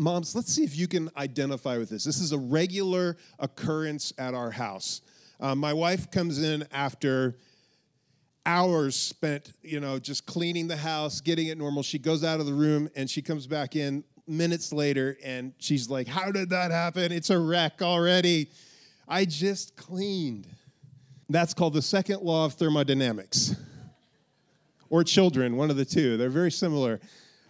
moms, let's see if you can identify with this. This is a regular occurrence at our house. Uh, my wife comes in after hours spent, you know, just cleaning the house, getting it normal. She goes out of the room and she comes back in minutes later and she's like, How did that happen? It's a wreck already. I just cleaned. That's called the second law of thermodynamics. Or children, one of the two. They're very similar.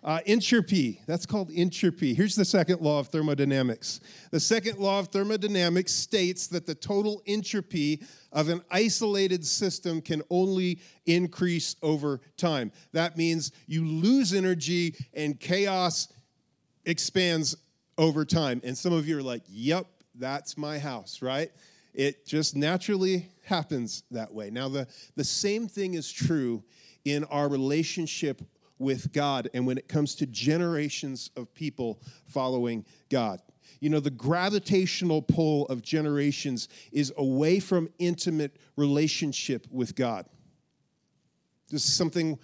Uh, entropy, that's called entropy. Here's the second law of thermodynamics. The second law of thermodynamics states that the total entropy of an isolated system can only increase over time. That means you lose energy and chaos expands over time. And some of you are like, yep, that's my house, right? It just naturally happens that way. Now, the, the same thing is true in our relationship with God and when it comes to generations of people following God. You know, the gravitational pull of generations is away from intimate relationship with God. This is something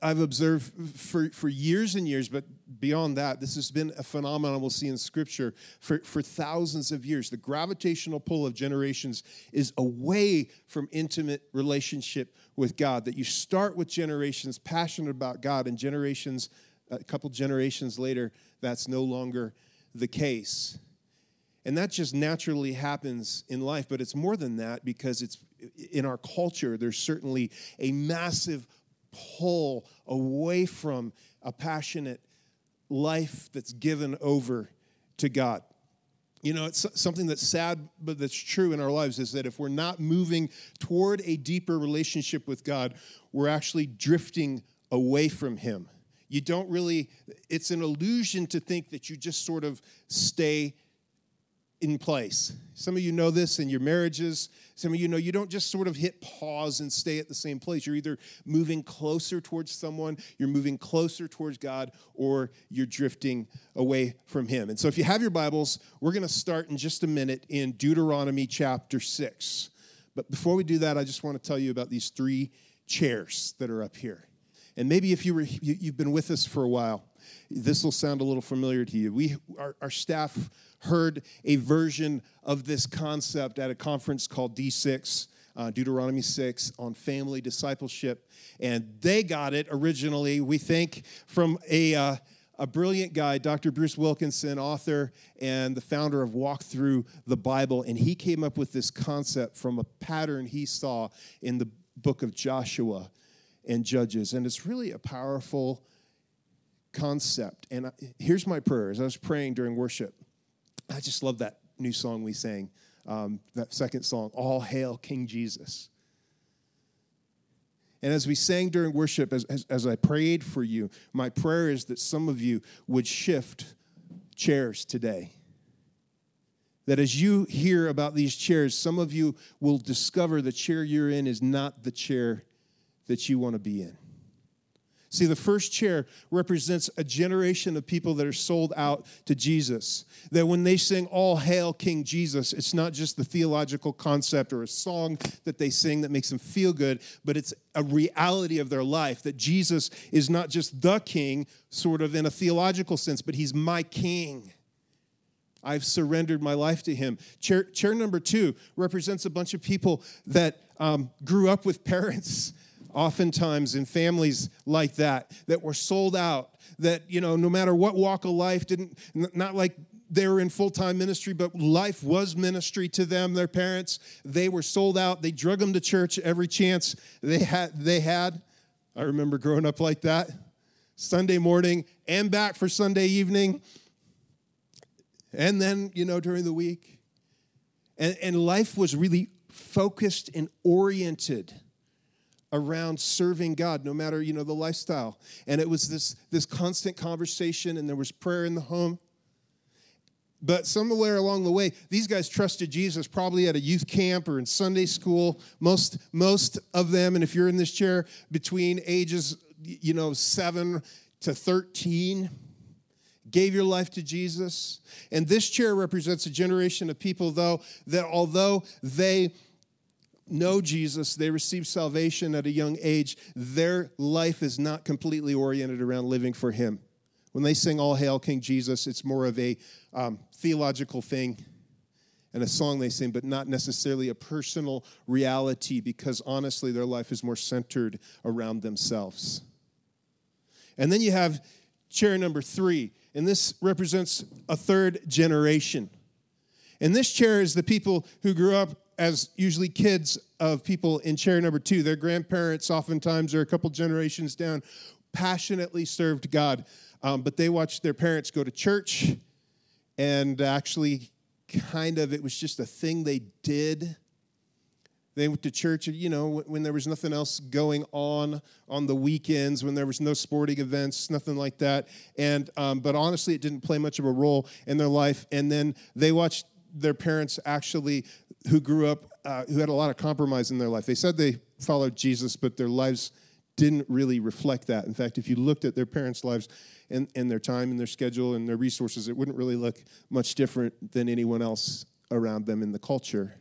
I've observed for, for years and years, but beyond that, this has been a phenomenon we'll see in Scripture for, for thousands of years. The gravitational pull of generations is away from intimate relationship with God. That you start with generations passionate about God, and generations, a couple generations later, that's no longer the case. And that just naturally happens in life, but it's more than that because it's in our culture, there's certainly a massive pull away from a passionate life that's given over to God. You know, it's something that's sad, but that's true in our lives is that if we're not moving toward a deeper relationship with God, we're actually drifting away from Him. You don't really, it's an illusion to think that you just sort of stay in place. Some of you know this in your marriages. Some of you know you don't just sort of hit pause and stay at the same place. You're either moving closer towards someone, you're moving closer towards God, or you're drifting away from Him. And so, if you have your Bibles, we're going to start in just a minute in Deuteronomy chapter 6. But before we do that, I just want to tell you about these three chairs that are up here. And maybe if you were, you, have been with us for a while, this will sound a little familiar to you. We, our, our staff heard a version of this concept at a conference called D6. Uh, Deuteronomy 6 on family discipleship. And they got it originally, we think, from a, uh, a brilliant guy, Dr. Bruce Wilkinson, author and the founder of Walk Through the Bible. And he came up with this concept from a pattern he saw in the book of Joshua and Judges. And it's really a powerful concept. And I, here's my prayer as I was praying during worship. I just love that new song we sang, um, that second song, All Hail King Jesus. And as we sang during worship, as, as, as, I prayed for you, my prayer is that some of you would shift chairs today. That as you hear about these chairs, some of you will discover the chair you're in is not the chair that you want to be in. See, the first chair represents a generation of people that are sold out to Jesus. That when they sing All Hail King Jesus, it's not just the theological concept or a song that they sing that makes them feel good, but it's a reality of their life that Jesus is not just the king, sort of in a theological sense, but he's my king. I've surrendered my life to him. Chair, chair number two represents a bunch of people that um, grew up with parents oftentimes in families like that that were sold out that you know no matter what walk of life didn't not like they were in full-time ministry but life was ministry to them their parents. They were sold out. They drug them to church every chance they had they had. I remember growing up like that. Sunday morning and back for sunday evening. And then you know during the week. And, and life was really focused and oriented around serving God, no matter, you know, the lifestyle. And it was this, this constant conversation, and there was prayer in the home. But somewhere along the way, these guys trusted Jesus probably at a youth camp or in Sunday school. Most, most of them, and if you're in this chair, between ages, you know, seven to 13, gave your life to Jesus. And this chair represents a generation of people, though, that although they know Jesus, they receive salvation at a young age, their life is not completely oriented around living for Him. When they sing All Hail King Jesus, it's more of a um, theological thing and a song they sing, but not necessarily a personal reality because honestly, their life is more centered around themselves. And then you have chair number three, and this represents a third generation. And this chair is the people who grew up as usually kids of people in chair number two. Their grandparents, oftentimes, are a couple generations down, passionately served God. Um, but they watched their parents go to church and actually kind of, it was just a thing they did. They went to church, you know, when there was nothing else going on on the weekends, when there was no sporting events, nothing like that. And um, but honestly, it didn't play much of a role in their life. And then they watched their parents actually, who grew up, uh, who had a lot of compromise in their life. They said they followed Jesus, but their lives didn't really reflect that. In fact, if you looked at their parents' lives and, and their time and their schedule and their resources, it wouldn't really look much different than anyone else around them in the culture.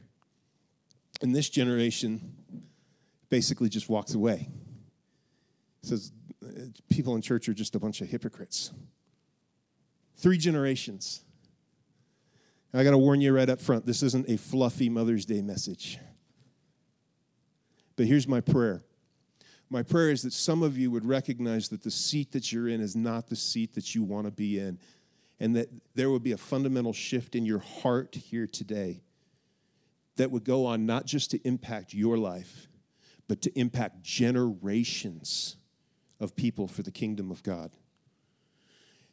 And this generation basically just walks away. It says people in church are just a bunch of hypocrites. Three generations. I got to warn you right up front this isn't a fluffy Mother's Day message. But here's my prayer my prayer is that some of you would recognize that the seat that you're in is not the seat that you want to be in, and that there would be a fundamental shift in your heart here today that would go on not just to impact your life, but to impact generations of people for the kingdom of God.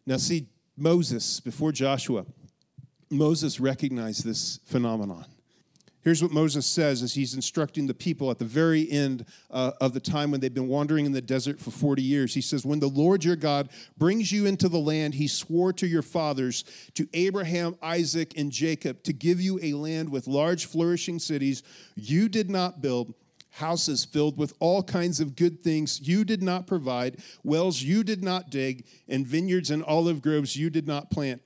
Now, see, Moses, before Joshua, Moses recognized this phenomenon. Here's what Moses says as he's instructing the people at the very end uh, of the time when they've been wandering in the desert for 40 years. He says, When the Lord your God brings you into the land he swore to your fathers, to Abraham, Isaac, and Jacob, to give you a land with large, flourishing cities you did not build houses filled with all kinds of good things you did not provide, wells you did not dig, and vineyards and olive groves you did not plant.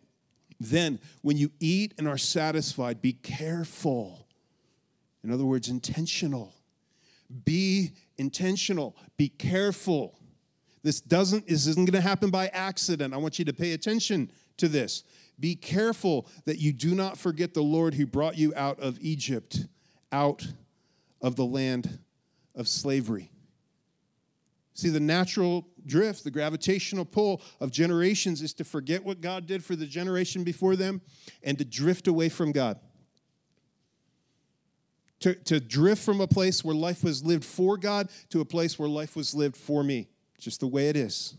Then, when you eat and are satisfied, be careful in other words, intentional. Be intentional. Be careful. This doesn't this isn't going to happen by accident. I want you to pay attention to this. Be careful that you do not forget the Lord who brought you out of Egypt, out of the land of slavery. See, the natural drift, the gravitational pull of generations is to forget what God did for the generation before them and to drift away from God to, to drift from a place where life was lived for God to a place where life was lived for me, just the way it is.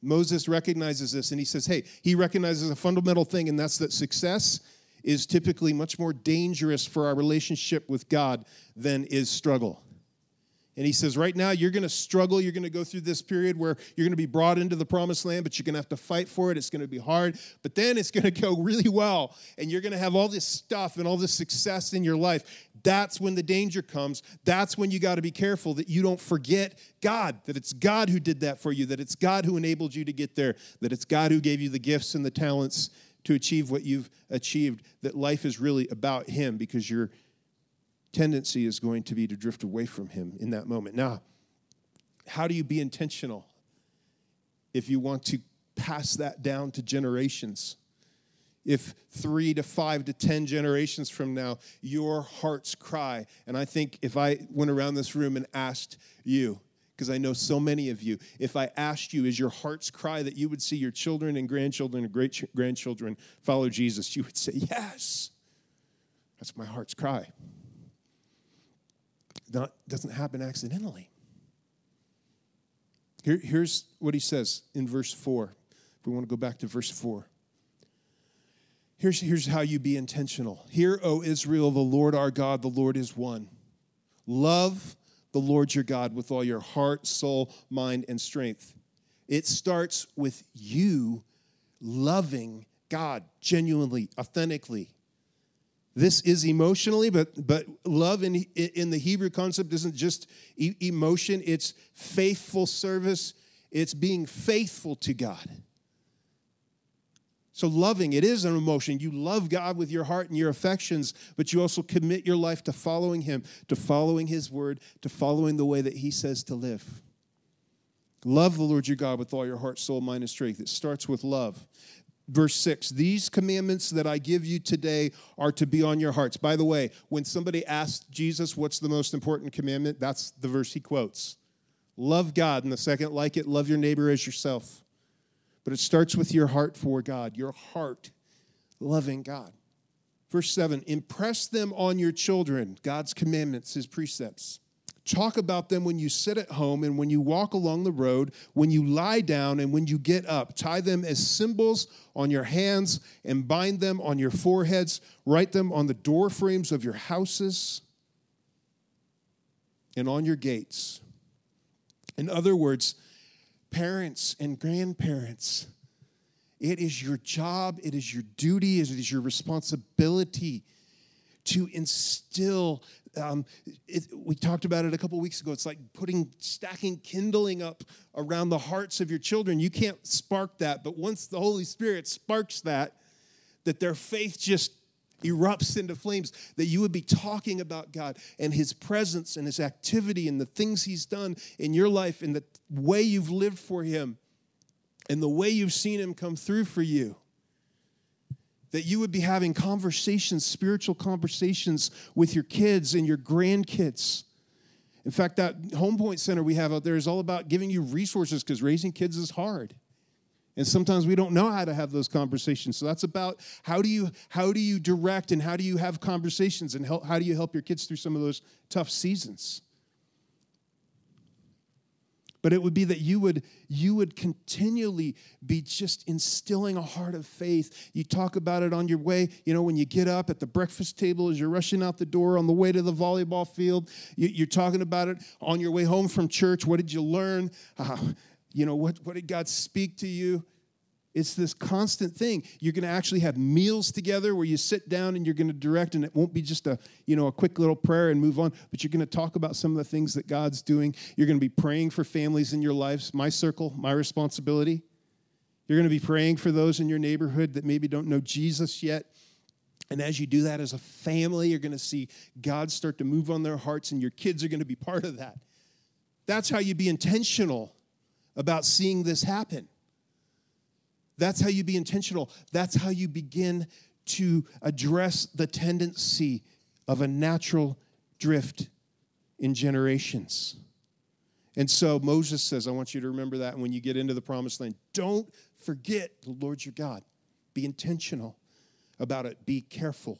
Moses recognizes this and he says, hey, he recognizes a fundamental thing, and that's that success is typically much more dangerous for our relationship with God than is struggle. And he says, right now, you're going to struggle. You're going to go through this period where you're going to be brought into the promised land, but you're going to have to fight for it. It's going to be hard. But then it's going to go really well. And you're going to have all this stuff and all this success in your life. That's when the danger comes. That's when you got to be careful that you don't forget God, that it's God who did that for you, that it's God who enabled you to get there, that it's God who gave you the gifts and the talents to achieve what you've achieved, that life is really about Him because you're tendency is going to be to drift away from Him in that moment. Now, how do you be intentional if you want to pass that down to generations? If three to five to 10 generations from now, your heart's cry, and I think if I went around this room and asked you, because I know so many of you, if I asked you, is your heart's cry that you would see your children and grandchildren and great grandchildren follow Jesus, you would say, Yes. That's my heart's cry not, doesn't happen accidentally. Here, here's what he says in verse 4. If we want to go back to verse 4. Here's, here's how you be intentional. Hear, O Israel, the Lord our God, the Lord is one. Love the Lord your God with all your heart, soul, mind, and strength. It starts with you loving God genuinely, authentically, this is emotionally, but, but love in, in the Hebrew concept isn't just e- emotion, it's faithful service, it's being faithful to God. So, loving, it is an emotion. You love God with your heart and your affections, but you also commit your life to following Him, to following His word, to following the way that He says to live. Love the Lord your God with all your heart, soul, mind, and strength. It starts with love. Verse 6 These commandments that I give you today are to be on your hearts. By the way, when somebody asks Jesus, What's the most important commandment? That's the verse he quotes. Love God. And the second, like it, love your neighbor as yourself. But it starts with your heart for God, your heart loving God. Verse 7 Impress them on your children, God's commandments, his precepts. Talk about them when you sit at home and when you walk along the road, when you lie down and when you get up. Tie them as symbols on your hands and bind them on your foreheads. Write them on the door frames of your houses and on your gates. In other words, parents and grandparents, it is your job, it is your duty, it is your responsibility to instill um, it, we talked about it a couple weeks ago. It's like putting, stacking kindling up around the hearts of your children. You can't spark that, but once the Holy Spirit sparks that, that their faith just erupts into flames, that you would be talking about God and His presence and His activity and the things He's done in your life and the way you've lived for Him and the way you've seen Him come through for you that you would be having conversations, spiritual conversations with your kids and your grandkids. In fact, that home point center we have out there is all about giving you resources because raising kids is hard. And sometimes we don't know how to have those conversations. So that's about how do you how do you direct and how do you have conversations and help, how do you help your kids through some of those tough seasons but it would be that you would you would continually be just instilling a heart of faith. You talk about it on your way you know when you get up at the breakfast table as you're rushing out the door on the way to the volleyball field. You, are talking about it on your way home from church. What did you learn? Uh, you know what, what did god speak to you it's this constant thing. You're going to actually have meals together where you sit down and you're going to direct, and it won't be just a you know a quick little prayer and move on. But you're going to talk about some of the things that God's doing. You're going to be praying for families in your lives. My circle, my responsibility. You're going to be praying for those in your neighborhood that maybe don't know Jesus yet. And as you do that as a family, you're going to see God start to move on their hearts, and your kids are going to be part of that. That's how you be intentional about seeing this happen. That's how you be intentional. That's how you begin to address the tendency of a natural drift in generations. And so Moses says, I want you to remember that when you get into the promised land. Don't forget the Lord your God. Be intentional about it, be careful.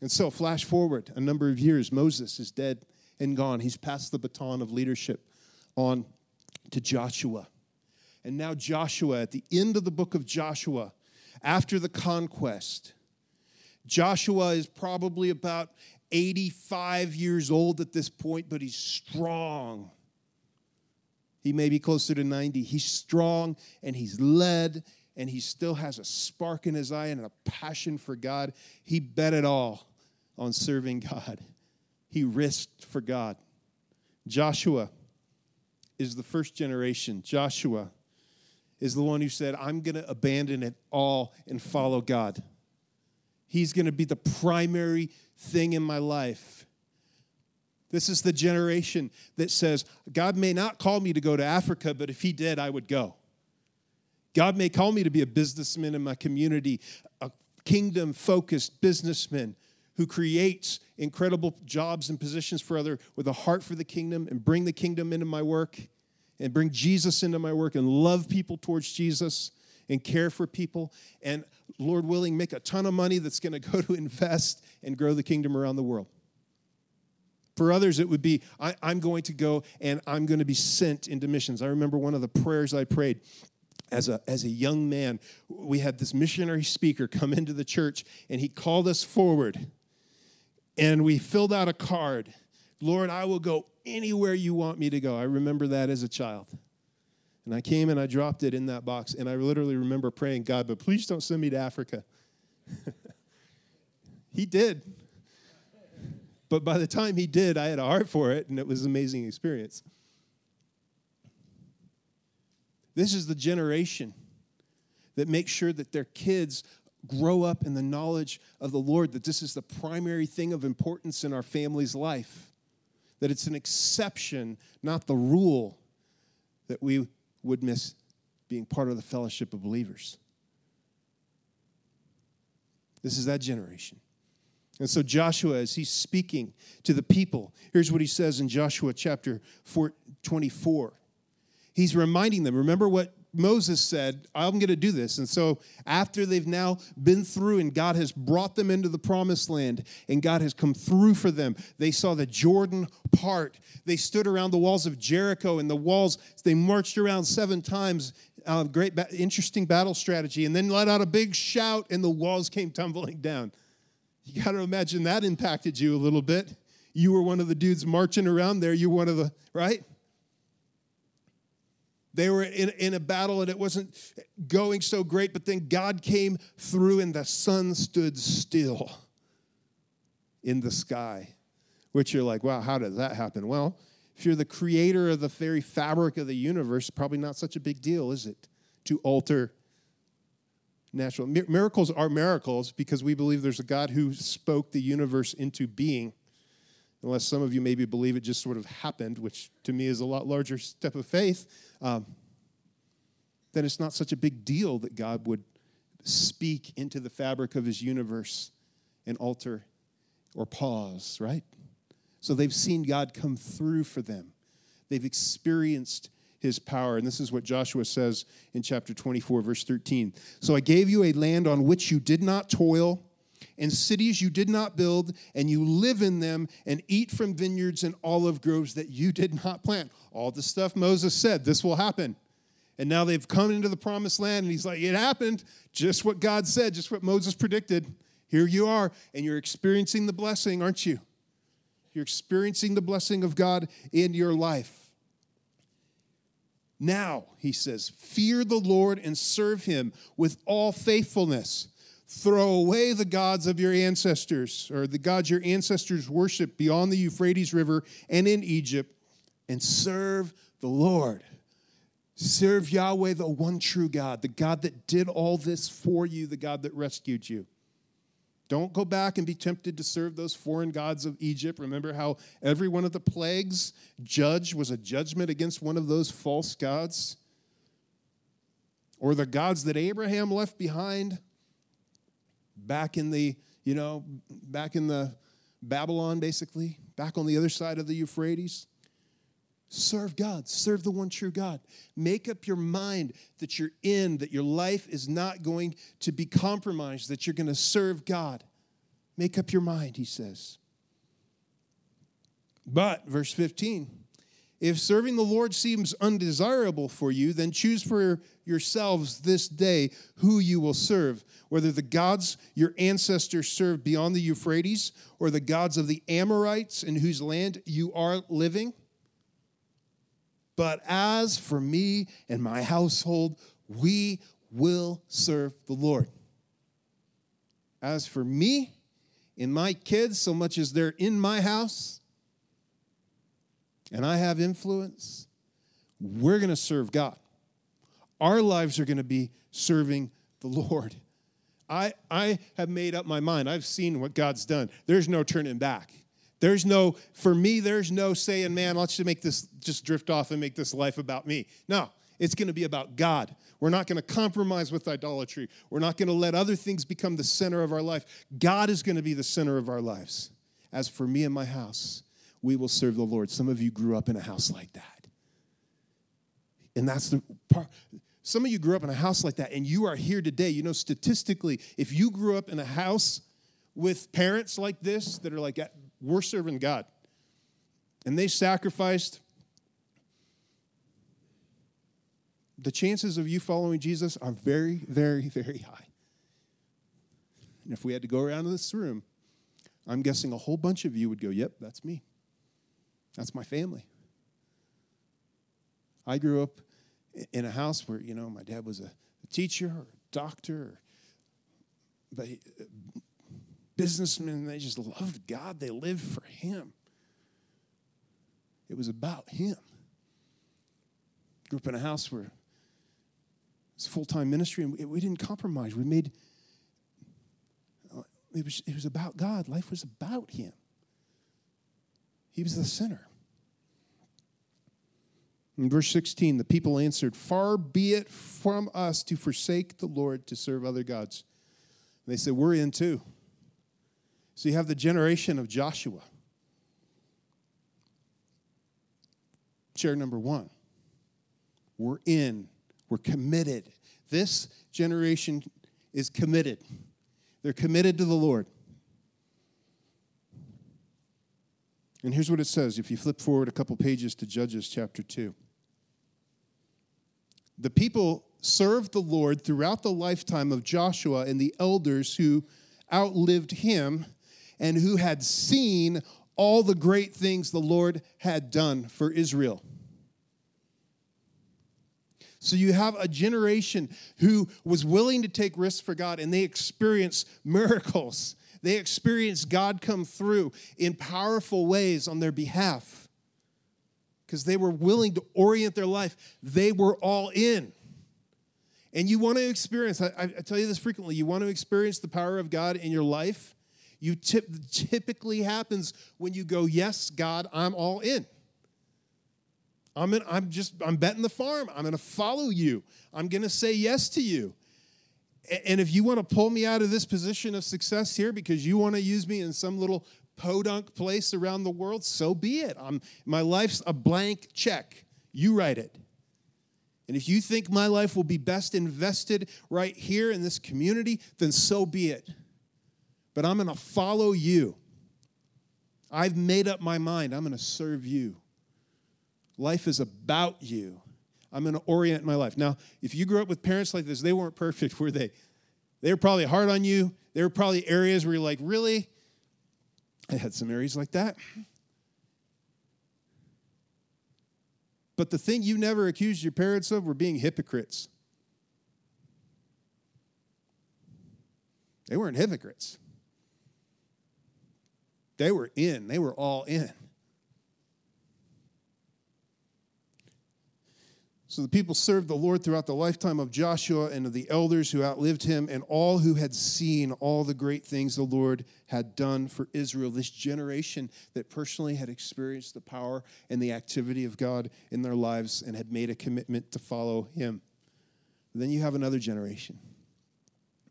And so, flash forward a number of years, Moses is dead and gone. He's passed the baton of leadership on to Joshua. And now, Joshua, at the end of the book of Joshua, after the conquest, Joshua is probably about 85 years old at this point, but he's strong. He may be closer to 90. He's strong and he's led and he still has a spark in his eye and a passion for God. He bet it all on serving God, he risked for God. Joshua is the first generation. Joshua is the one who said, I'm going to abandon it all and follow God. He's going to be the primary thing in my life. This is the generation that says, God may not call me to go to Africa, but if He did, I would go. God may call me to be a businessman in my community, a kingdom focused businessman who creates incredible jobs and positions for other with a heart for the kingdom and bring the kingdom into my work and bring Jesus into my work and love people towards Jesus and care for people and Lord willing make a ton of money that's going to go to invest and grow the kingdom around the world. For others, it would be I, am going to go and I'm going to be sent into missions. I remember one of the prayers I prayed as a, as a young man. We had this missionary speaker come into the church and he called us forward and we filled out a card Lord, I will go anywhere you want me to go. I remember that as a child. And I came and I dropped it in that box. And I literally remember praying, God, but please don't send me to Africa. he did. But by the time he did, I had a heart for it, and it was an amazing experience. This is the generation that makes sure that their kids grow up in the knowledge of the Lord, that this is the primary thing of importance in our family's life that it's an exception, not the rule, that we would miss being part of the fellowship of believers. This is that generation. And so Joshua, as he's speaking to the people, here's what he says in Joshua chapter 4, 24. He's reminding them, remember what Moses said, I'm going to do this. And so, after they've now been through and God has brought them into the promised land and God has come through for them, they saw the Jordan part. They stood around the walls of Jericho and the walls, they marched around seven times. Uh, great, ba- interesting battle strategy. And then let out a big shout and the walls came tumbling down. You got to imagine that impacted you a little bit. You were one of the dudes marching around there. You're one of the, right? They were in, in a battle and it wasn't going so great, but then God came through and the sun stood still in the sky, which you're like, wow, how does that happen? Well, if you're the creator of the very fabric of the universe, probably not such a big deal, is it? To alter natural. Miracles are miracles because we believe there's a God who spoke the universe into being. Unless some of you maybe believe it just sort of happened, which to me is a lot larger step of faith um, then it's not such a big deal that God would speak into the fabric of his universe and alter or pause, right? So they've seen God come through for them. They've experienced his power. And this is what Joshua says in chapter 24, verse 13. So I gave you a land on which you did not toil, and cities you did not build, and you live in them and eat from vineyards and olive groves that you did not plant. All the stuff Moses said, this will happen. And now they've come into the promised land, and he's like, It happened. Just what God said, just what Moses predicted. Here you are, and you're experiencing the blessing, aren't you? You're experiencing the blessing of God in your life. Now, he says, fear the Lord and serve him with all faithfulness. Throw away the gods of your ancestors, or the gods your ancestors worshiped beyond the Euphrates River and in Egypt, and serve the Lord. Serve Yahweh, the one true God, the God that did all this for you, the God that rescued you. Don't go back and be tempted to serve those foreign gods of Egypt. Remember how every one of the plagues judge was a judgment against one of those false gods? Or the gods that Abraham left behind back in the, you know, back in the Babylon, basically, back on the other side of the Euphrates. Serve God, serve the one true God. Make up your mind that you're in, that your life is not going to be compromised, that you're going to serve God. Make up your mind, he says. But, verse 15, if serving the Lord seems undesirable for you, then choose for yourselves this day who you will serve, whether the gods your ancestors served beyond the Euphrates or the gods of the Amorites in whose land you are living. But as for me and my household, we will serve the Lord. As for me and my kids, so much as they're in my house and I have influence, we're going to serve God. Our lives are going to be serving the Lord. I, I have made up my mind. I've seen what God's done. There's no turning back. There's no, for me, there's no saying, man, let's just make this, just drift off and make this life about me. No, it's going to be about God. We're not going to compromise with idolatry. We're not going to let other things become the center of our life. God is going to be the center of our lives. As for me and my house, we will serve the Lord. Some of you grew up in a house like that. And that's the part. Some of you grew up in a house like that, and you are here today. You know, statistically, if you grew up in a house with parents like this that are like, we're serving God. And they sacrificed. The chances of you following Jesus are very, very, very high. And if we had to go around this room, I'm guessing a whole bunch of you would go, Yep, that's me. That's my family. I grew up in a house where, you know, my dad was a, teacher or a doctor, but businessmen, they just loved God. They lived for Him. It was about Him. Grew up in a house where it's full time ministry, and we didn't compromise. We made uh, it was, it was about God. Life was about Him. He was the sinner. In verse 16, the people answered, Far be it from us to forsake the Lord to serve other gods. And they said, We're in too. So you have the generation of Joshua. Chair number one. We're in, we're committed. This generation is committed. They're committed to the Lord. And here's what it says if you flip forward a couple pages to Judges chapter 2. The people served the Lord throughout the lifetime of Joshua and the elders who outlived him and who had seen all the great things the Lord had done for Israel. So you have a generation who was willing to take risks for God and they experienced miracles. They experienced God come through in powerful ways on their behalf because they were willing to orient their life. They were all in. And you want to experience, I, I tell you this frequently, you want to experience the power of God in your life. You tip, typically happens when you go, Yes, God, I'm all in. I'm, in, I'm just, I'm betting the farm. I'm going to follow you. I'm going to say yes to you. And if you want to pull me out of this position of success here because you want to use me in some little podunk place around the world, so be it. I'm, my life's a blank check. You write it. And if you think my life will be best invested right here in this community, then so be it. But I'm going to follow you. I've made up my mind. I'm going to serve you. Life is about you. I'm going to orient my life. Now, if you grew up with parents like this, they weren't perfect, were they? They were probably hard on you. There were probably areas where you're like, really? I had some areas like that. But the thing you never accused your parents of were being hypocrites. They weren't hypocrites. They were in, they were all in. So the people served the Lord throughout the lifetime of Joshua and of the elders who outlived him, and all who had seen all the great things the Lord had done for Israel. This generation that personally had experienced the power and the activity of God in their lives and had made a commitment to follow him. then you have another generation.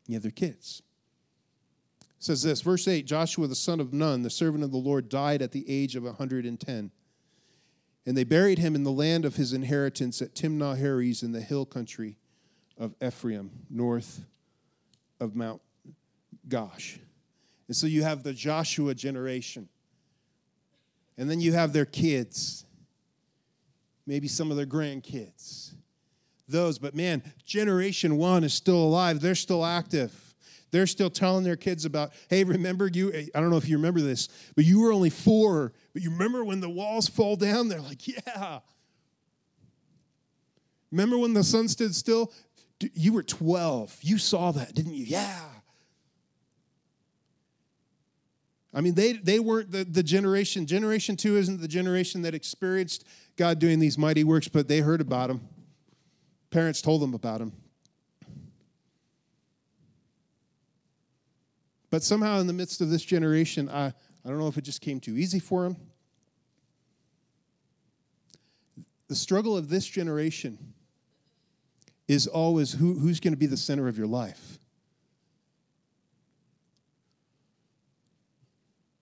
You have their kids. It says this, verse 8 Joshua the son of Nun, the servant of the Lord, died at the age of 110. And they buried him in the land of his inheritance at Timnah Heres in the hill country of Ephraim, north of Mount Gaash. And so you have the Joshua generation. And then you have their kids, maybe some of their grandkids. Those, but man, generation one is still alive, they're still active. They're still telling their kids about, hey, remember you? I don't know if you remember this, but you were only four, but you remember when the walls fall down? They're like, yeah. Remember when the sun stood still? You were 12. You saw that, didn't you? Yeah. I mean, they, they weren't the, the generation. Generation two isn't the generation that experienced God doing these mighty works, but they heard about him. Parents told them about him. But somehow, in the midst of this generation, I, I don't know if it just came too easy for him. The struggle of this generation is always who, who's going to be the center of your life.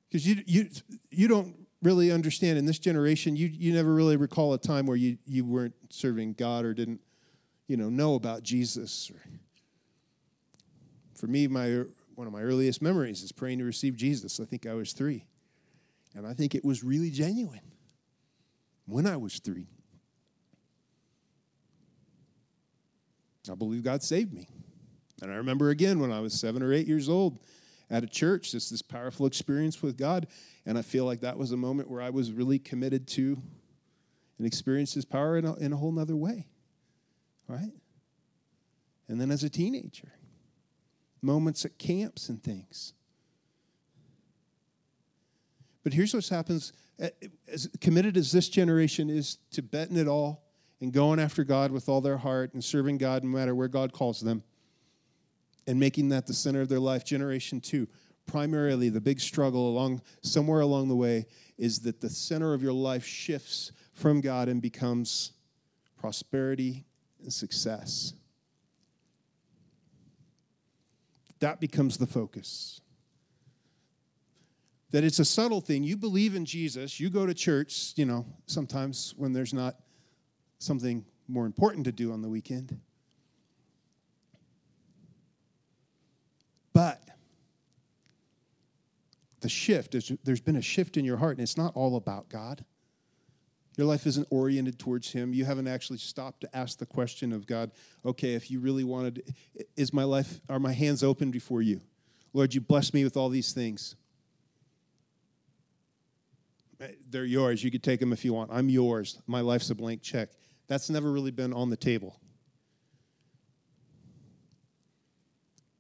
Because you, you, you don't really understand in this generation, you, you never really recall a time where you, you weren't serving God or didn't you know, know about Jesus. For me, my one of my earliest memories is praying to receive Jesus. I think I was three. And I think it was really genuine when I was three. I believe God saved me. And I remember again when I was seven or eight years old at a church, just this powerful experience with God. And I feel like that was a moment where I was really committed to and experienced His power in a, in a whole nother way. Right? And then as a teenager, moments at camps and things. But here's what happens as committed as this generation is to betting it all and going after God with all their heart and serving God no matter where God calls them and making that the center of their life. Generation two, primarily the big struggle along somewhere along the way is that the center of your life shifts from God and becomes prosperity, and success. That becomes the focus. That it's a subtle thing. You believe in Jesus, you go to church, you know, sometimes when there's not something more important to do on the weekend. But the shift, is there's been a shift in your heart, and it's not all about God. Your life isn't oriented towards Him. You haven't actually stopped to ask the question of God, okay, if you really wanted, is my life, are my hands open before you? Lord, you bless me with all these things. They're yours. You could take them if you want. I'm yours. My life's a blank check. That's never really been on the table.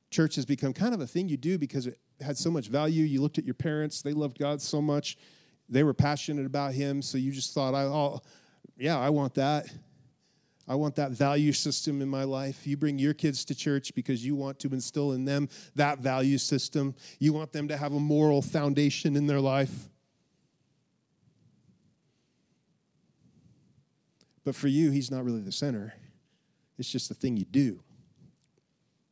Church has become kind of a thing you do because it had so much value. You looked at your parents, they loved God so much they were passionate about him, so you just thought, oh, yeah, I want that. I want that value system in my life. You bring your kids to church because you want to instill in them that value system. You want them to have a moral foundation in their life. But for you, he's not really the center. It's just a thing you do.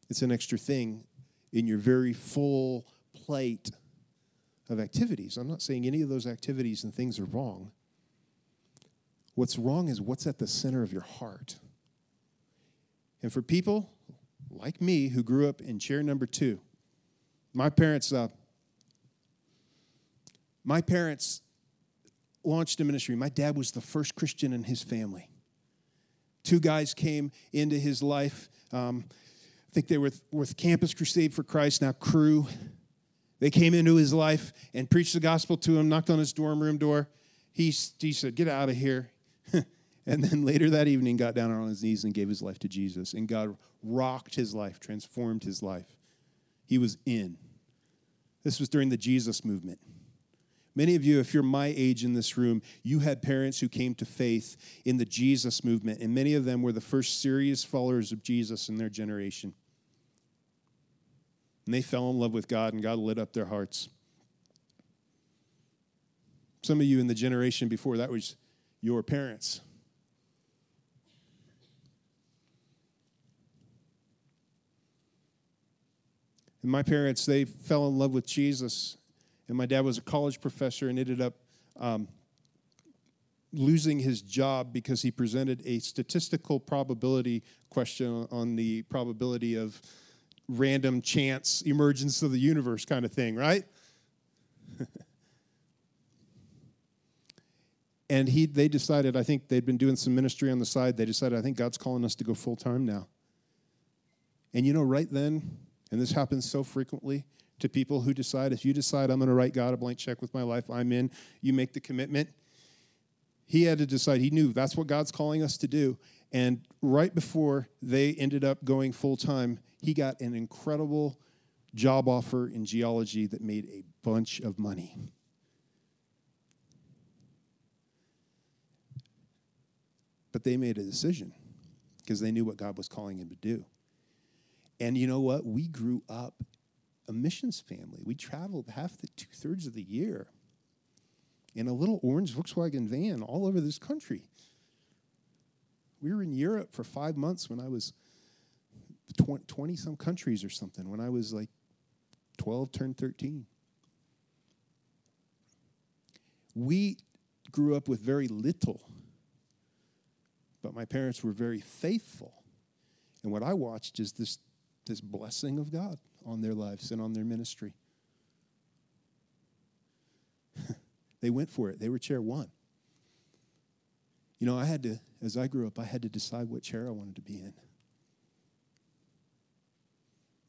It's an extra thing in your very full plate of activities. I'm not saying any of those activities and things are wrong. What's wrong is what's at the center of your heart. And for people like me who grew up in chair number two, my parents, uh, my parents launched a ministry. My dad was the first Christian in his family. Two guys came into his life. Um, I think they were with, Campus Crusade for Christ, now Cru. They came into his life and preached the gospel to him, knocked on his dorm room door. He, he said, Get out of here. and then later that evening, got down on his knees and gave his life to Jesus. And God rocked his life, transformed his life. He was in. This was during the Jesus movement. Many of you, if you're my age in this room, you had parents who came to faith in the Jesus movement, and many of them were the first serious followers of Jesus in their generation. And they fell in love with God, and God lit up their hearts. Some of you in the generation before that was your parents. And my parents, they fell in love with Jesus. And my dad was a college professor and ended up um, losing his job because he presented a statistical probability question on the probability of random chance emergence of the universe kind of thing, right? and he they decided, I think they'd been doing some ministry on the side. They decided, I think God's calling us to go full time now. And you know, right then, and this happens so frequently to people who decide, if you decide I'm going to write God a blank check with my life, I'm in, you make the commitment. He had to decide, he knew that's what God's calling us to do. And right before they ended up going full time, he got an incredible job offer in geology that made a bunch of money. But they made a decision because they knew what God was calling him to do. And you know what? We grew up a missions family. We traveled half the two thirds of the year in a little orange Volkswagen van all over this country. We were in Europe for five months when I was 20 some countries or something when I was like 12, turned 13. We grew up with very little, but my parents were very faithful. And what I watched is this, this blessing of God on their lives and on their ministry. they went for it, they were chair one. You know, I had to, as I grew up, I had to decide what chair I wanted to be in.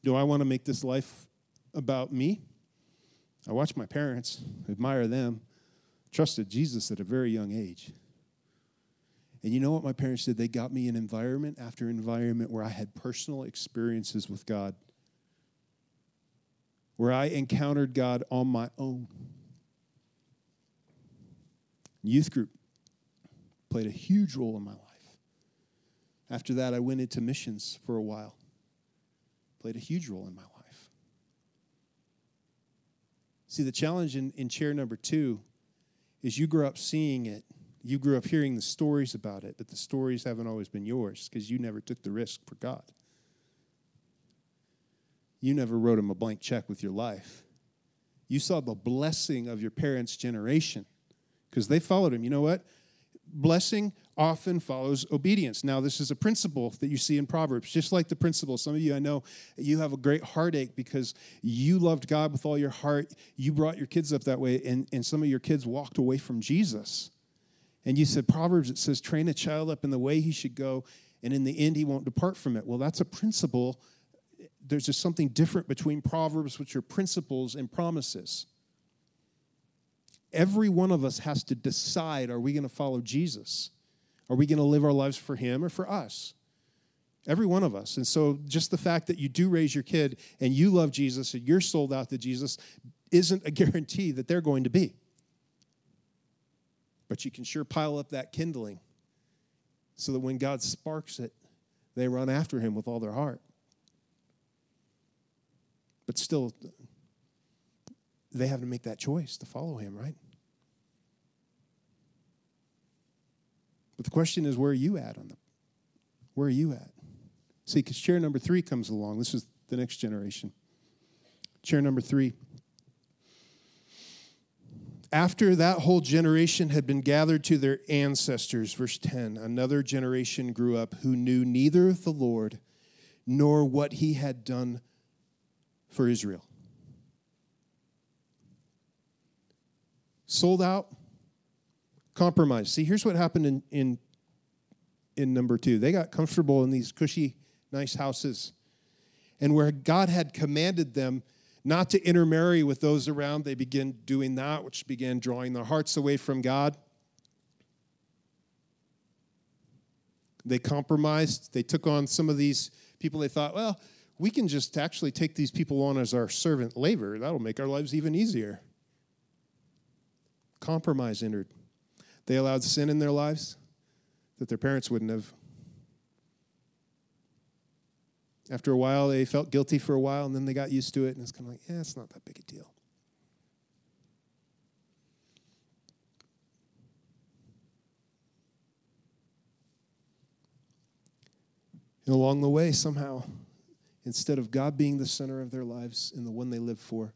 Do I want to make this life about me? I watched my parents, admire them, trusted Jesus at a very young age. And you know what my parents did? They got me in environment after environment where I had personal experiences with God, where I encountered God on my own. Youth group played a huge role in my life. After that, I went into missions for a while played a huge role in my life. See, the challenge in, in chair number two is you grew up seeing it You grew up hearing the stories about it, but the stories haven't always been yours because you never took the risk for God. You never wrote him a blank check with your life. You saw the blessing of your parents' generation because they followed him. You know what? Blessing often follows obedience. Now, this is a principle that you see in Proverbs, just like the principle. Some of you, I know, you have a great heartache because you loved God with all your heart. You brought your kids up that way, and, and some of your kids walked away from Jesus. And you said, Proverbs, it says, train a child up in the way he should go, and in the end, he won't depart from it. Well, that's a principle. There's just something different between Proverbs, which are principles, and promises. Every one of us has to decide are we going to follow Jesus? Are we going to live our lives for Him or for us? Every one of us. And so, just the fact that you do raise your kid and you love Jesus and you're sold out to Jesus isn't a guarantee that they're going to be. But you can sure pile up that kindling so that when God sparks it, they run after Him with all their heart. But still, they have to make that choice to follow Him, right? But the question is, where are you at on the? Where are you at? See, because chair number three comes along. This is the next generation. Chair number three. After that whole generation had been gathered to their ancestors, verse 10, another generation grew up who knew neither the Lord nor what he had done for Israel. Sold out, compromise. See, here's what happened in, in, in number two. They got comfortable in these cushy, nice houses. And where God had commanded them not to intermarry with those around, they began doing that, which began drawing their hearts away from God. They compromised. They took on some of these people they thought, well, we can just actually take these people on as our servant labor. That'll make our lives even easier. Compromise entered. They allowed sin in their lives that their parents wouldn't have. After a while, they felt guilty for a while, and then they got used to it, and it's kind of like, yeah, it's not that big a deal. And along the way, somehow, instead of God being the center of their lives and the one they live for,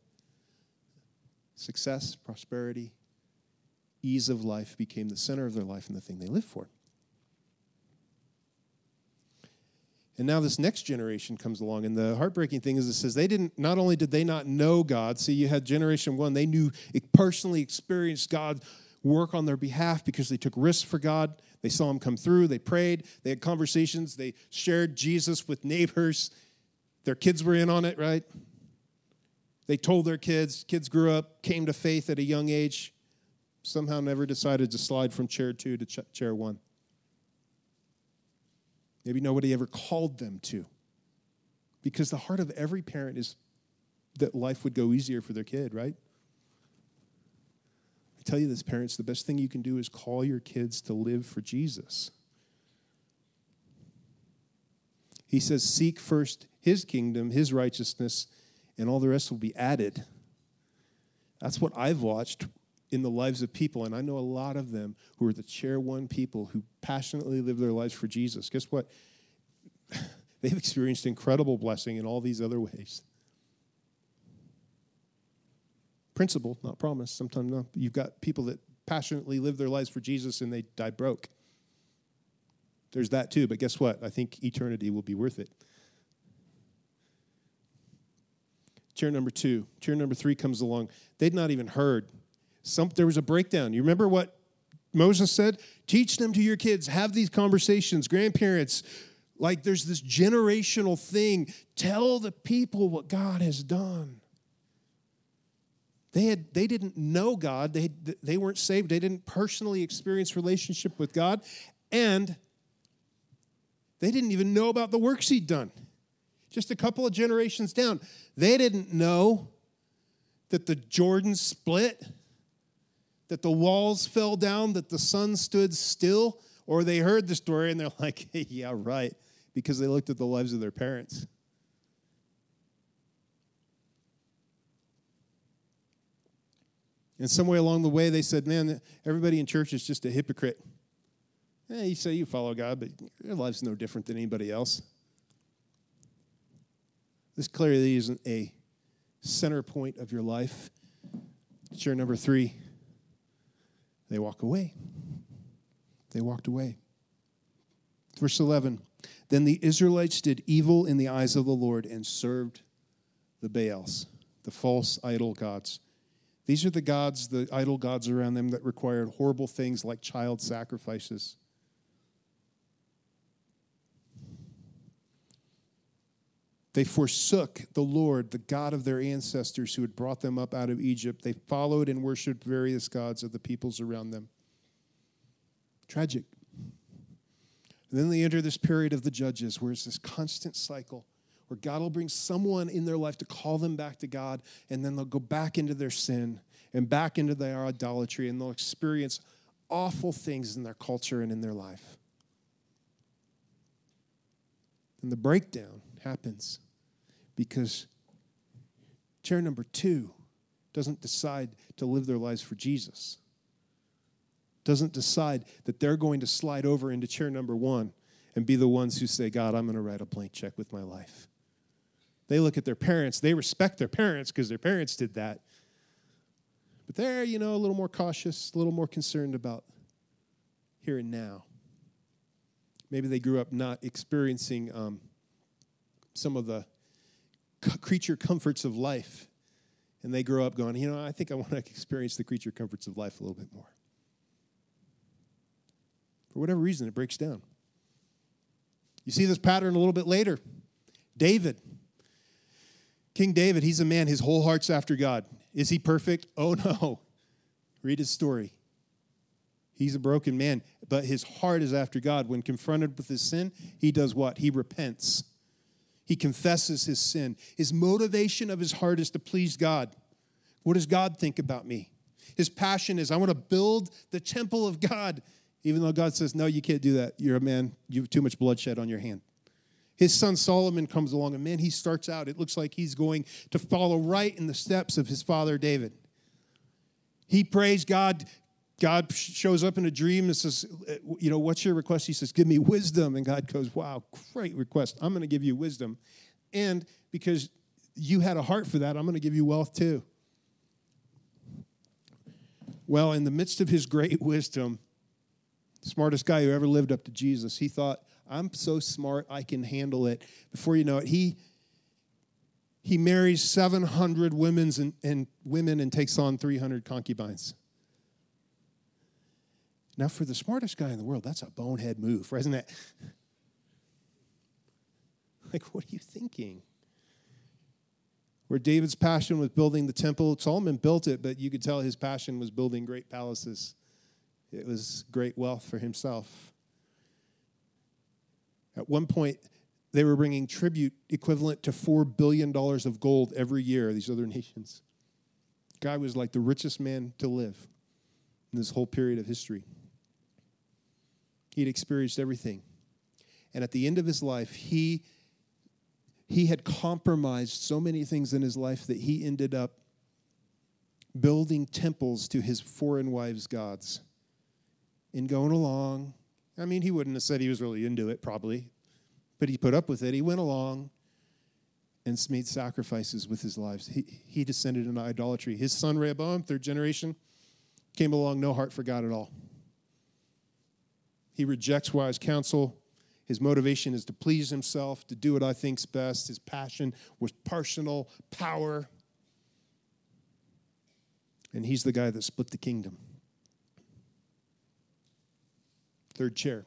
success, prosperity, ease of life became the center of their life and the thing they lived for. And now this next generation comes along, and the heartbreaking thing is it says they didn't, not only did they not know God, see, you had generation one, they knew, personally experienced God work on their behalf because they took risks for God. They saw Him come through, they prayed, they had conversations, they shared Jesus with neighbors. Their kids were in on it, right? They told their kids, kids grew up, came to faith at a young age somehow never decided to slide from chair two to ch- chair one. Maybe nobody ever called them to. Because the heart of every parent is that life would go easier for their kid, right? I tell you this, parents, the best thing you can do is call your kids to live for Jesus. He says, Seek first his kingdom, his righteousness, and all the rest will be added. That's what I've watched in the lives of people, and I know a lot of them who are the chair one people who passionately live their lives for Jesus. Guess what? They've experienced incredible blessing in all these other ways. Principle, not promise. Sometimes. You've got people that passionately live their lives for Jesus and they die broke. There's that too, but guess what? I think eternity will be worth it. Chair number two. Chair number three comes along. They'd not even heard some, there was a breakdown. You remember what Moses said? Teach them to your kids, have these conversations, grandparents. Like there's this generational thing. Tell the people what God has done. They, had, they didn't know God. They, they weren't saved. They didn't personally experience relationship with God. And they didn't even know about the works he'd done. Just a couple of generations down. They didn't know that the Jordan split that the walls fell down, that the sun stood still, or they heard the story and they're like, hey, yeah, right, because they looked at the lives of their parents. And somewhere along the way, they said, Man, everybody in church is just a hypocrite. Eh, you say you follow God, but your life's no different than anybody else. This clearly isn't a center point of your life. Chair number three, they walk away. They walked away. Verse 11 Then the Israelites did evil in the eyes of the Lord and served the Baals, the false idol gods. These are the gods, the idol gods around them that required horrible things like child sacrifices. They forsook the Lord, the God of their ancestors who had brought them up out of Egypt. They followed and worshiped various gods of the peoples around them. Tragic. And then they enter this period of the judges where it's this constant cycle where God will bring someone in their life to call them back to God, and then they'll go back into their sin and back into their idolatry, and they'll experience awful things in their culture and in their life. And the breakdown happens because chair number two doesn't decide to live their lives for Jesus, doesn't decide that they're going to slide over into chair number one and be the ones who say, God, I'm going to write a blank check with my life. They look at their parents, they respect their parents because their parents did that. But they're, you know, a little more cautious, a little more concerned about here and now. Maybe they grew up not experiencing um, some of the creature comforts of life. And they grow up going, you know, I think I want to experience the creature comforts of life a little bit more. For whatever reason, it breaks down. You see this pattern a little bit later. David. King David, he's a man, his whole heart's after God. Is he perfect? Oh no. Read his story. He's a broken man, but his heart is after God. When confronted with his sin, he does what? He repents. He confesses his sin. His motivation of his heart is to please God. What does God think about me? His passion is, I want to build the temple of God, even though God says, No, you can't do that. You're a man, you have too much bloodshed on your hand. His son Solomon comes along, and man, he starts out, it looks like he's going to follow right in the steps of his father David. He prays God, God shows up in a dream and says, uh, You know, what's your request? He says, Give me wisdom. And God goes, Wow, great request. I'm going to give you wisdom. And because you had a heart for that, I'm going to give you wealth too. Well, in the midst of his great wisdom, smartest guy who ever lived up to Jesus, he thought, I'm so smart, I can handle it. Before you know it, he he marries 700 women's and, and women and takes on 300 concubines. Now, for the smartest guy in the world, that's a bonehead move, isn't it? like, what are you thinking? Where David's passion was building the temple, Solomon built it, but you could tell his passion was building great palaces. It was great wealth for himself. At one point, they were bringing tribute equivalent to $4 billion of gold every year, these other nations. Guy was like the richest man to live in this whole period of history. He'd experienced everything. And at the end of his life, he, he had compromised so many things in his life that he ended up building temples to his foreign wives' gods. And going along, I mean, he wouldn't have said he was really into it, probably, but he put up with it. He went along and made sacrifices with his lives. He, he descended into idolatry. His son Rehoboam, third generation, came along, no heart for God at all. He rejects wise counsel. His motivation is to please himself, to do what I think's best. His passion was personal power. And he's the guy that split the kingdom. Third chair.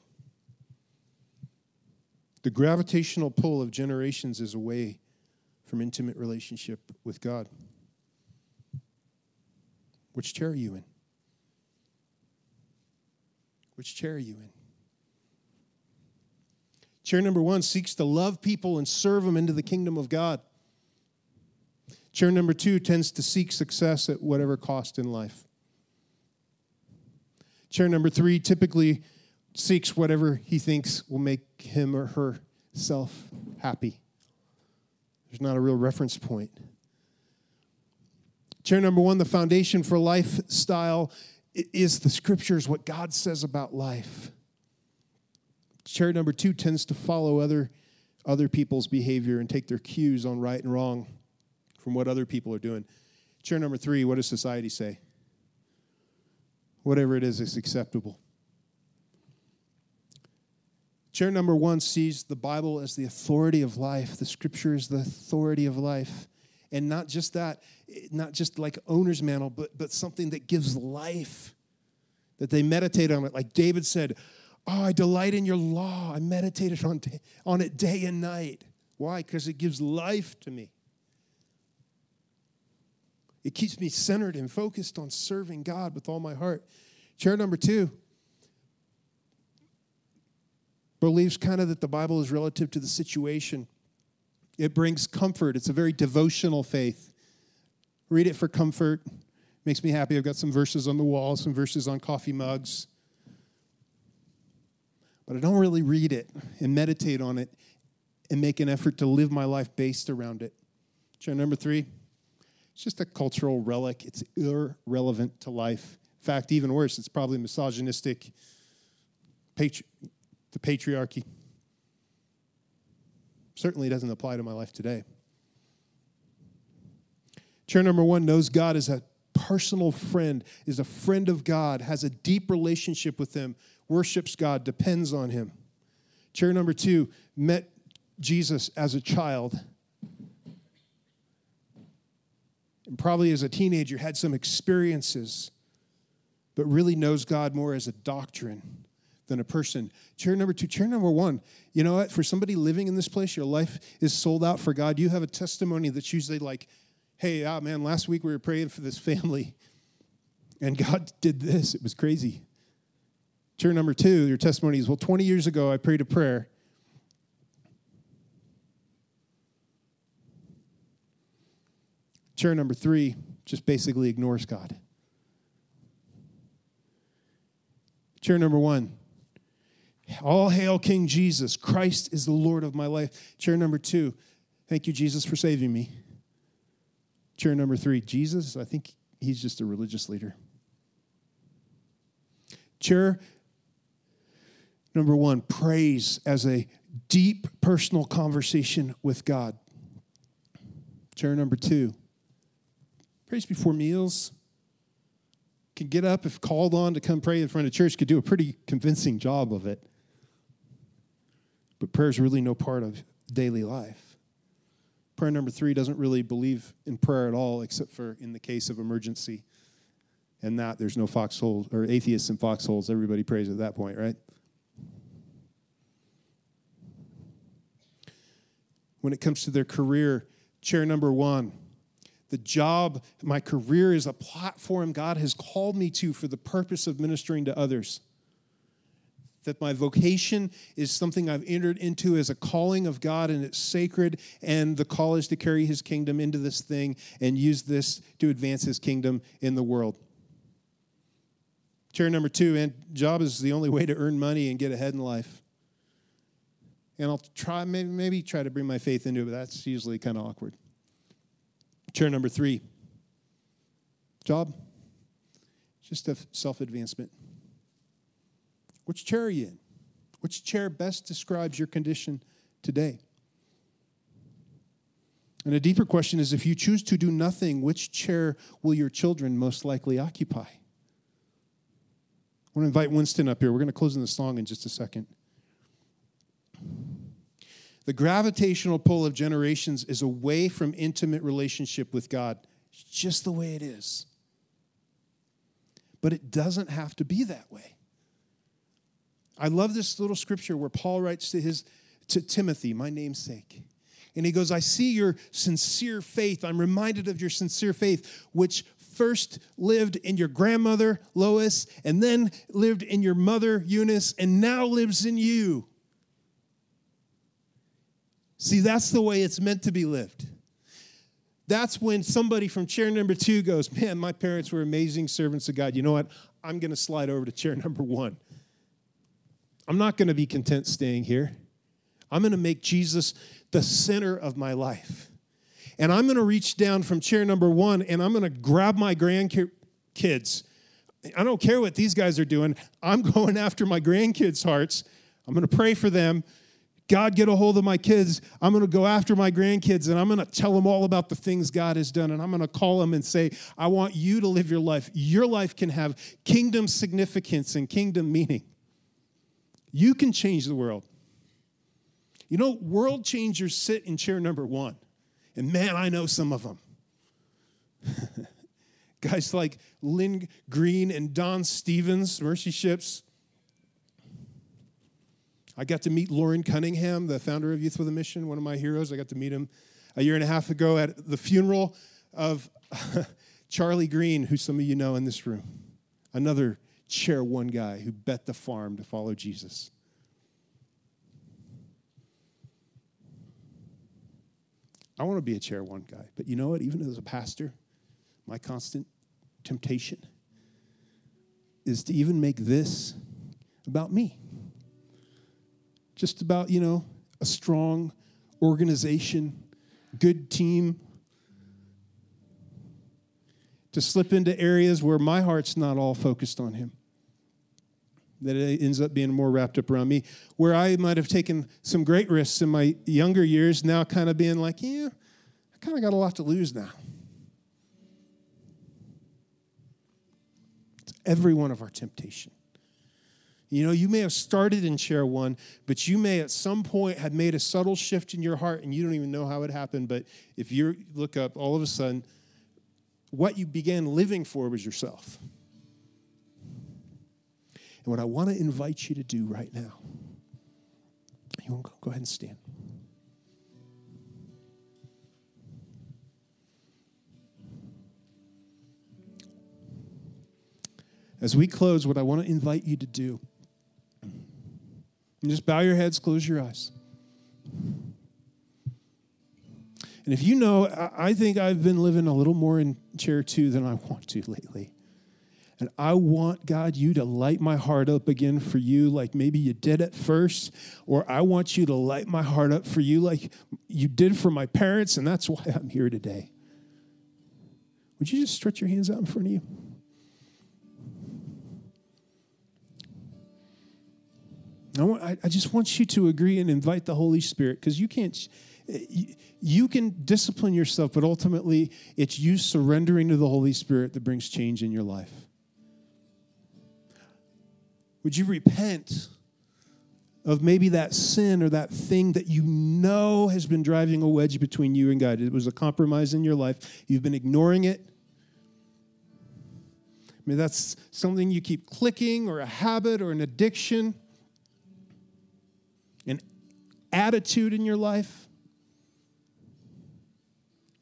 The gravitational pull of generations is away from intimate relationship with God. Which chair are you in? Which chair are you in? Chair number one seeks to love people and serve them into the kingdom of God. Chair number two tends to seek success at whatever cost in life. Chair number three typically seeks whatever he thinks will make him or herself happy. There's not a real reference point. Chair number one, the foundation for lifestyle is the scriptures, what God says about life. Chair number two tends to follow other, other people's behavior and take their cues on right and wrong from what other people are doing. Chair number three, what does society say? Whatever it is, is acceptable. Chair number one sees the Bible as the authority of life, the scripture is the authority of life. And not just that, not just like owner's mantle, but, but something that gives life, that they meditate on it. Like David said, Oh, I delight in your law. I meditated on, on it day and night. Why? Because it gives life to me. It keeps me centered and focused on serving God with all my heart. Chair number two believes kind of that the Bible is relative to the situation. It brings comfort. It's a very devotional faith. Read it for comfort. Makes me happy. I've got some verses on the wall, some verses on coffee mugs. But I don't really read it and meditate on it and make an effort to live my life based around it. Chair number three, it's just a cultural relic. It's irrelevant to life. In fact, even worse, it's probably misogynistic, patri- the patriarchy. Certainly doesn't apply to my life today. Chair number one knows God as a personal friend, is a friend of God, has a deep relationship with Him, worships God, depends on Him. Chair number two met Jesus as a child. And probably as a teenager had some experiences, but really knows God more as a doctrine than a person. Chair number two, chair number one, you know what? For somebody living in this place, your life is sold out for God. You have a testimony that's usually like, hey, ah, man, last week we were praying for this family and God did this. It was crazy. Chair number two, your testimony is, well, 20 years ago I prayed a prayer. Chair number three just basically ignores God. Chair number one, all hail King Jesus. Christ is the Lord of my life. Chair number two, thank you, Jesus, for saving me. Chair number three, Jesus, I think he's just a religious leader. Chair number one, praise as a deep personal conversation with God. Chair number two, praise before meals. Can get up if called on to come pray in front of church, could do a pretty convincing job of it. But prayer is really no part of daily life. Prayer number three doesn't really believe in prayer at all, except for in the case of emergency. And that there's no foxholes or atheists in foxholes. Everybody prays at that point, right? When it comes to their career, chair number one, the job, my career is a platform God has called me to for the purpose of ministering to others that my vocation is something I've entered into as a calling of God and it's sacred, and the call is to carry His kingdom into this thing and use this to advance His kingdom in the world. Chair number two, and job is the only way to earn money and get ahead in life. And I'll try, maybe, maybe try to bring my faith into it, but that's usually kind of awkward. Chair number three, job, just a self advancement. Which chair are you in? Which chair best describes your condition today? And a deeper question is if you choose to do nothing, which chair will your children most likely occupy? I want to invite Winston up here. We're going to close in the song in just a second. The gravitational pull of generations is away from intimate relationship with God. It's just the way it is. But it doesn't have to be that way. I love this little scripture where Paul writes to his to Timothy, my namesake. And he goes, I see your sincere faith. I'm reminded of your sincere faith, which first lived in your grandmother, Lois, and then lived in your mother, Eunice, and now lives in you. See, that's the way it's meant to be lived. That's when somebody from chair number two goes, Man, my parents were amazing servants of God. You know what? I'm going to slide over to chair number one. I'm not going to be content staying here. I'm going to make Jesus the center of my life. and I'm going to reach down from chair number one and I'm going to grab my grandkids. I don't care what these guys are doing. I'm going after my grandkids' hearts. I'm going to pray for them. God, get a hold of my kids. I'm going to go after my grandkids and I'm going to tell them all about the things God has done. And I'm going to call them and say, I want you to live your life. Your life can have kingdom significance and kingdom meaning. You can change the world. You know, world changers sit in chair number one. And man, I know some of them. Guys like Lynn Green and Don Stephens, Mercy Ships. I got to meet Loren Cunningham, the founder of Youth with a Mission, one of my heroes. I got to meet him a year and a half ago at the funeral of Charlie Green, who some of you know in this room. Another chair one guy who bet the farm to follow Jesus. I want to be a chair one guy, but you know what? Even as a pastor, my constant temptation is to even make this about me just about, you know, a strong organization, good team, to slip into areas where my heart's not all focused on Him. That it ends up being more wrapped up around me, where I might have taken some great risks in my younger years, now kind of being like, yeah, I kind of got a lot to lose now. It's every one of our temptation. You know, you may have started in chair one, but you may at some point have made a subtle shift in your heart and you don't even know how it happened. But if you look up, all of a sudden, what you began living for was yourself. And what I want to invite you to do right now, you want to go ahead and stand. As we close, what I want to invite you to do just bow your heads, close your eyes. And if you know, I think I've been living a little more in chair two than I want to lately. And I want, God, you to light my heart up again for you like maybe you did at first. Or I want you to light my heart up for you like you did for my parents. And that's why I'm here today. Would you just stretch your hands out in front of you? I, want, I, just want you to agree and invite the Holy Spirit because you can't. You can discipline yourself, but ultimately, it's you surrendering to the Holy Spirit that brings change in your life. Would you repent of maybe that sin or that thing that you know has been driving a wedge between you and God? It was a compromise in your life. You've been ignoring it. I mean, that's something you keep clicking or a habit or an addiction an attitude in your life,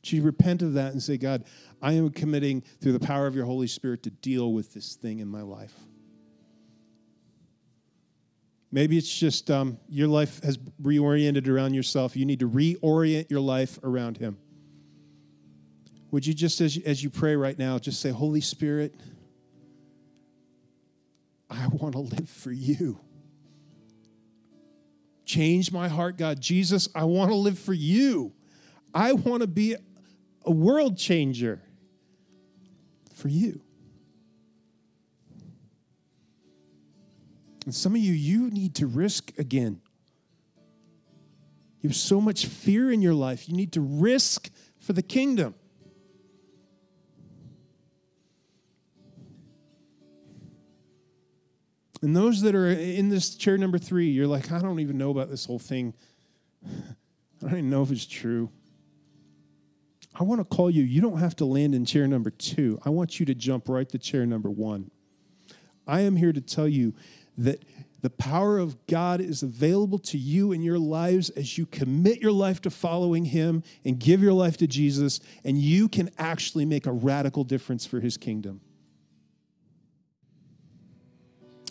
should you repent of that and say, God, I am committing through the power of your Holy Spirit to deal with this thing in my life? Maybe it's just um, your life has reoriented around yourself. You need to reorient your life around Him. Would you just, as you, as you pray right now, just say, Holy Spirit, I want to live for you. Change my heart, God. Jesus, I want to live for you. I want to be a world changer for you. And some of you, you need to risk again. You have so much fear in your life. You need to risk for the kingdom. And those that are in this chair number three, you're like, I don't even know about this whole thing. I don't even know if it's true. I want to call you. You don't have to land in chair number two. I want you to jump right to chair number one. I am here to tell you that the power of God is available to you in your lives as you commit your life to following Him and give your life to Jesus, and you can actually make a radical difference for His kingdom.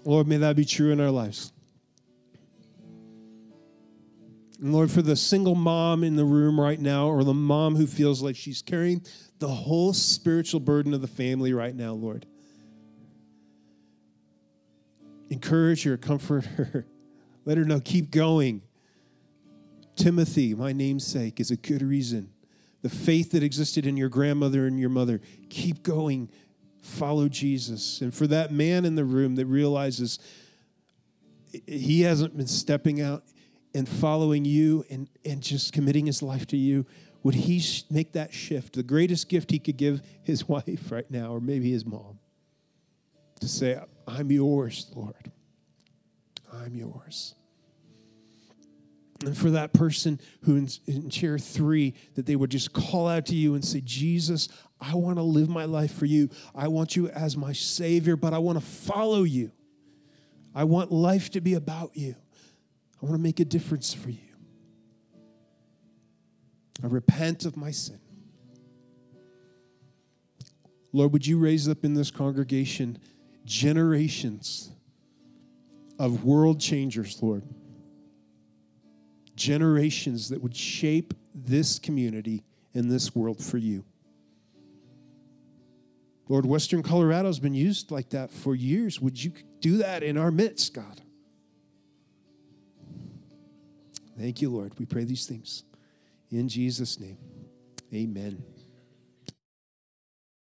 Lord, may that be true in our lives. And Lord, for the single mom in the room right now, or the mom who feels like she's carrying the whole spiritual burden of the family right now, Lord, encourage her, comfort her, let her know, keep going. Timothy, my namesake, is a good reason the faith that existed in your grandmother and your mother. Keep going. Follow Jesus. And for that man in the room that realizes he hasn't been stepping out and following you and, and just committing his life to you, would he make that shift? The greatest gift he could give his wife right now, or maybe his mom, to say, I'm yours, Lord. I'm yours. And for that person who in, in, chair three, that they would just call out to you and say, Jesus, I want to live my life for you. I want you as my Savior, but I want to follow you. I want life to be about you. I want to make a difference for you. I repent of my sin. Lord, would you raise up in this congregation generations of world changers, Lord? Generations that would shape this community and this world for you. Lord, Western Colorado has been used like that for years. Would you do that in our midst, God? Thank you, Lord. We pray these things. In Jesus' name, amen.